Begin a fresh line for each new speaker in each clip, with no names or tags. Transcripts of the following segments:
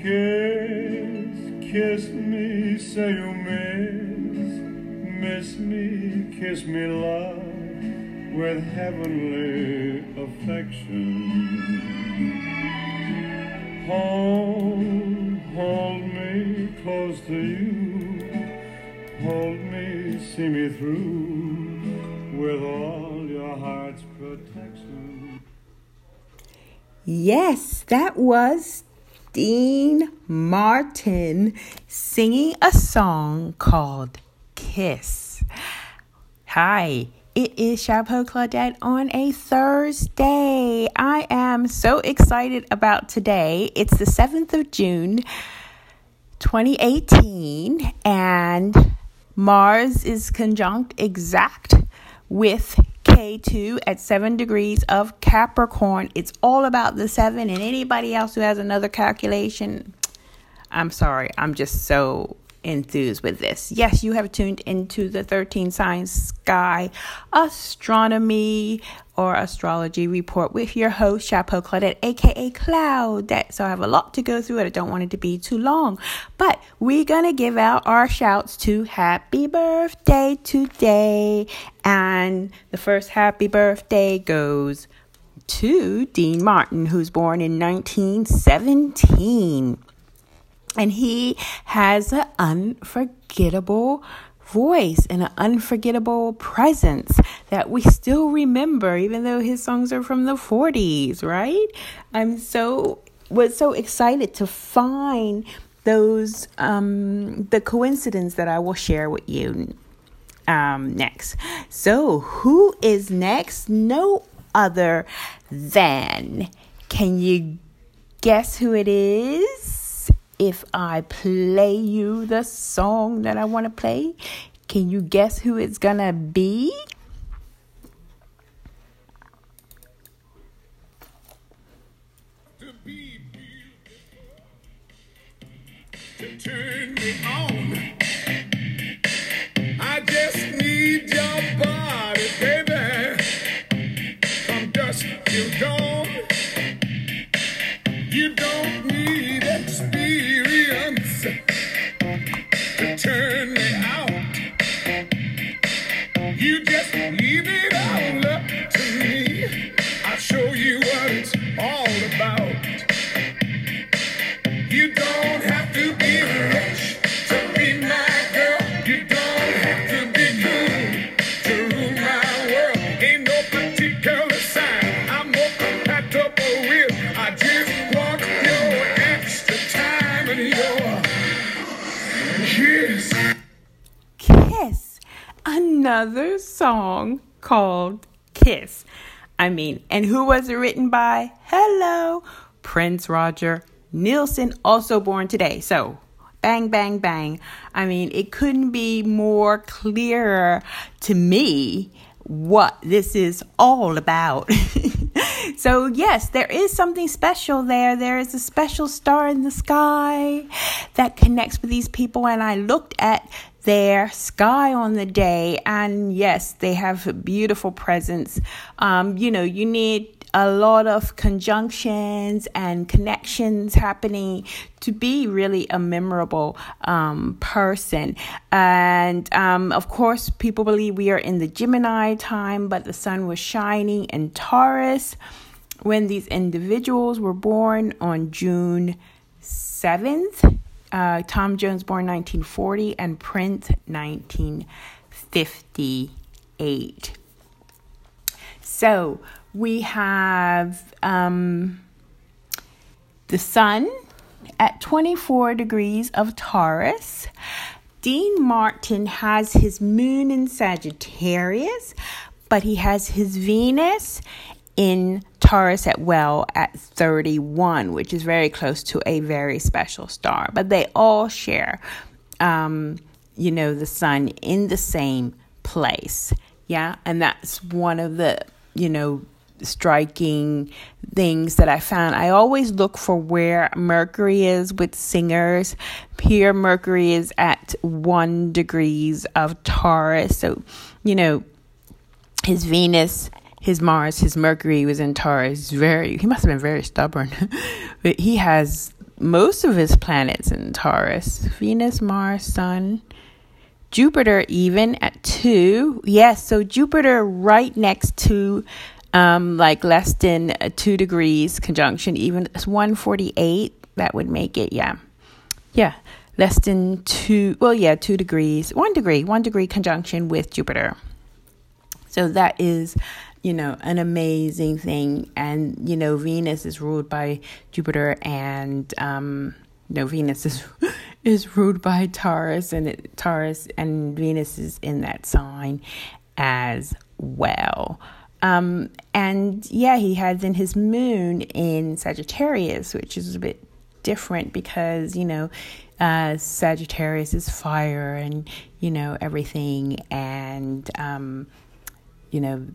Kiss, kiss me, say you miss, miss me, kiss me, love, with heavenly affection. Hold, hold me close to you, hold me, see me through, with all your heart's protection.
Yes, that was Dean Martin singing a song called Kiss. Hi, it is Chapeau Claudette on a Thursday. I am so excited about today. It's the 7th of June, 2018, and Mars is conjunct exact with K2 at 7 degrees of Capricorn. It's all about the 7 and anybody else who has another calculation. I'm sorry. I'm just so enthused with this. Yes, you have tuned into the 13 Signs Sky Astronomy or Astrology Report with your host, Chapeau Claudette, aka Cloud. So I have a lot to go through and I don't want it to be too long. But we're gonna give out our shouts to happy birthday today. And the first happy birthday goes to Dean Martin, who's born in 1917 and he has an unforgettable voice and an unforgettable presence that we still remember even though his songs are from the 40s right? I'm so was so excited to find those um the coincidence that i will share with you um next. So who is next? No other than can you guess who it is if I play you the song that I want to play, can you guess who it's be?
To be turn me on. You just leave it all
Another song called Kiss. I mean, and who was it written by? Hello, Prince Roger Nelson, also born today. So, bang, bang, bang. I mean, it couldn't be more clearer to me what this is all about. so, yes, there is something special there. There is a special star in the sky that connects with these people. And I looked at their sky on the day, and yes, they have a beautiful presence. Um, you know, you need a lot of conjunctions and connections happening to be really a memorable um, person. And um, of course, people believe we are in the Gemini time, but the sun was shining in Taurus when these individuals were born on June 7th. Uh, Tom Jones born 1940 and Prince 1958. So we have um, the sun at 24 degrees of Taurus. Dean Martin has his moon in Sagittarius, but he has his Venus in Taurus at well at 31, which is very close to a very special star. But they all share, um, you know, the sun in the same place. Yeah. And that's one of the, you know, striking things that I found. I always look for where Mercury is with singers. Here, Mercury is at one degrees of Taurus. So, you know, his Venus, his Mars, his Mercury was in Taurus. Very, he must have been very stubborn. but he has most of his planets in Taurus Venus, Mars, Sun, Jupiter, even at two. Yes, so Jupiter right next to um, like less than two degrees conjunction, even it's 148, that would make it, yeah. Yeah, less than two, well, yeah, two degrees, one degree, one degree conjunction with Jupiter. So that is, you know, an amazing thing. And, you know, Venus is ruled by Jupiter and, um, no, Venus is is ruled by Taurus, and it, Taurus and Venus is in that sign as well. Um, and yeah, he has in his moon in Sagittarius, which is a bit different because you know uh, Sagittarius is fire and you know everything, and um, you know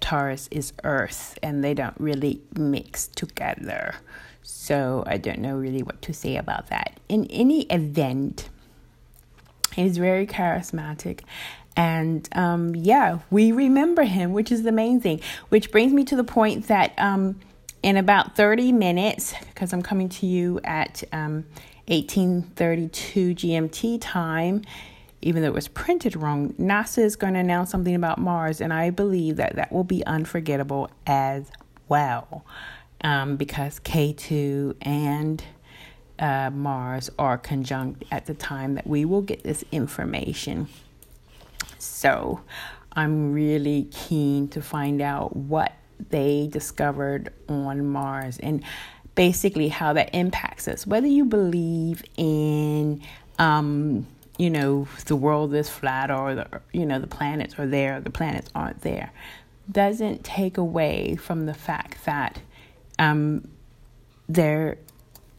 Taurus is earth, and they don't really mix together. So I don't know really what to say about that. In any event, he's very charismatic. And um, yeah, we remember him, which is the main thing. Which brings me to the point that um, in about 30 minutes, because I'm coming to you at um, 1832 GMT time, even though it was printed wrong, NASA is going to announce something about Mars, and I believe that that will be unforgettable as well um, because K2 and uh, Mars are conjunct at the time that we will get this information. So I'm really keen to find out what they discovered on Mars and basically how that impacts us. Whether you believe in, um, you know, the world is flat or the, you know, the planets are there, the planets aren't there, doesn't take away from the fact that um, they're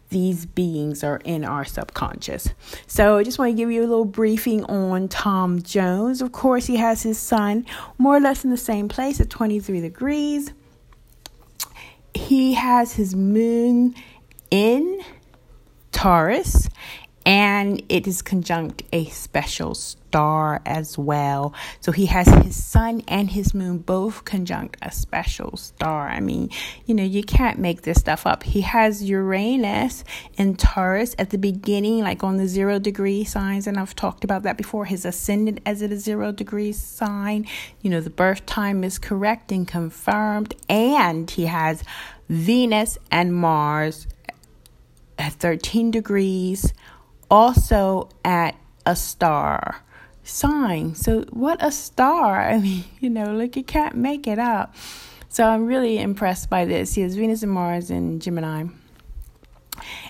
these beings are in our subconscious. So I just want to give you a little briefing on Tom Jones. Of course, he has his sun more or less in the same place at 23 degrees. He has his moon in Taurus and it is conjunct a special star as well. So he has his sun and his moon both conjunct a special star. I mean, you know, you can't make this stuff up. He has Uranus in Taurus at the beginning, like on the zero degree signs, and I've talked about that before. His ascendant as it a zero degree sign. You know, the birth time is correct and confirmed, and he has Venus and Mars at 13 degrees also at a star sign. So, what a star! I mean, you know, like you can't make it up. So, I'm really impressed by this. He has Venus and Mars in Gemini,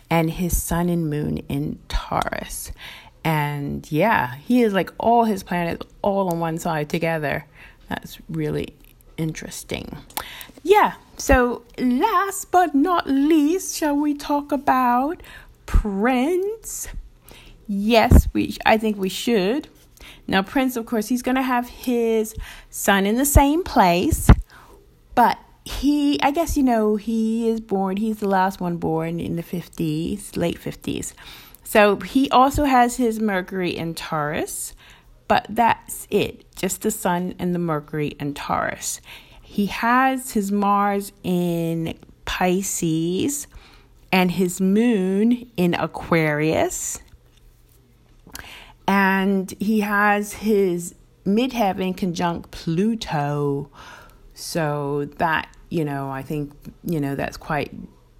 and his sun and moon in Taurus. And yeah, he is like all his planets all on one side together. That's really interesting. Yeah, so last but not least, shall we talk about Prince? Yes, we I think we should. Now Prince of course he's going to have his sun in the same place, but he I guess you know he is born he's the last one born in the 50s, late 50s. So he also has his Mercury in Taurus, but that's it. Just the sun and the Mercury in Taurus. He has his Mars in Pisces and his moon in Aquarius and he has his midheaven conjunct Pluto. So that, you know, I think, you know, that's quite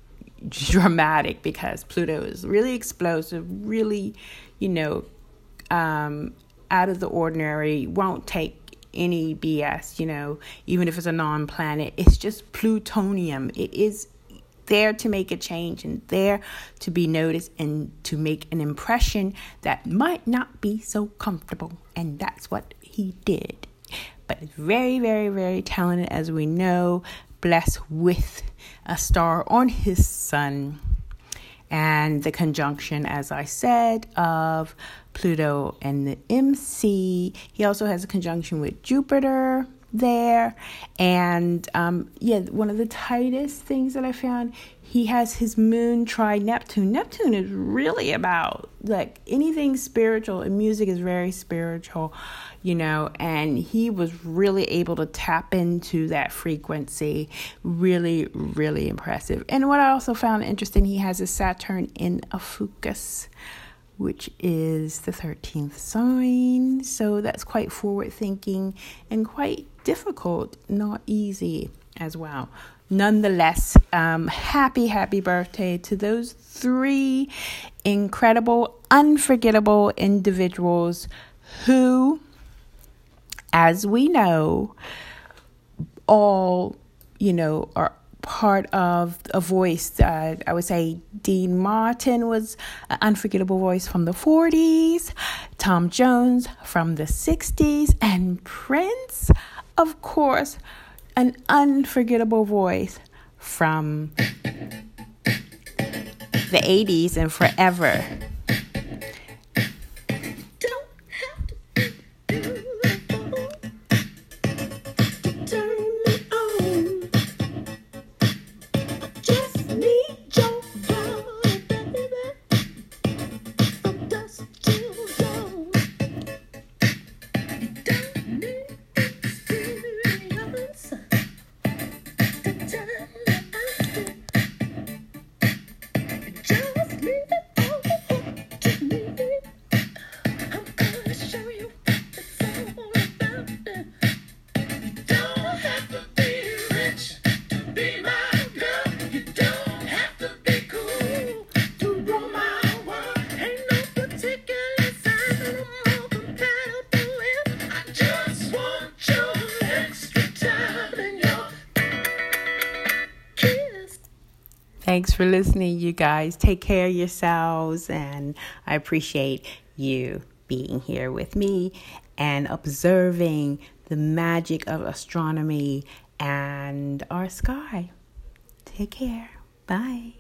dramatic because Pluto is really explosive, really, you know, um, out of the ordinary, won't take any BS, you know, even if it's a non planet. It's just plutonium. It is there to make a change and there to be noticed and to make an impression that might not be so comfortable. And that's what he did. But very, very, very talented, as we know, blessed with a star on his sun. And the conjunction, as I said, of Pluto and the MC. He also has a conjunction with Jupiter, there. And um, yeah, one of the tightest things that I found, he has his moon trine Neptune. Neptune is really about like anything spiritual, and music is very spiritual, you know. And he was really able to tap into that frequency. Really, really impressive. And what I also found interesting, he has a Saturn in Ophiuchus which is the 13th sign. So that's quite forward thinking and quite difficult, not easy as well. Nonetheless, um, happy, happy birthday to those three incredible, unforgettable individuals who, as we know, all, you know, are part of a voice. Uh, I would say Dean Martin was an unforgettable voice from the 40s, Tom Jones from the 60s, and Prince, of course, an unforgettable voice from the 80s and forever. Thanks for listening, you guys. Take care of yourselves, and I appreciate you being here with me and observing the magic of astronomy and our sky. Take care. Bye.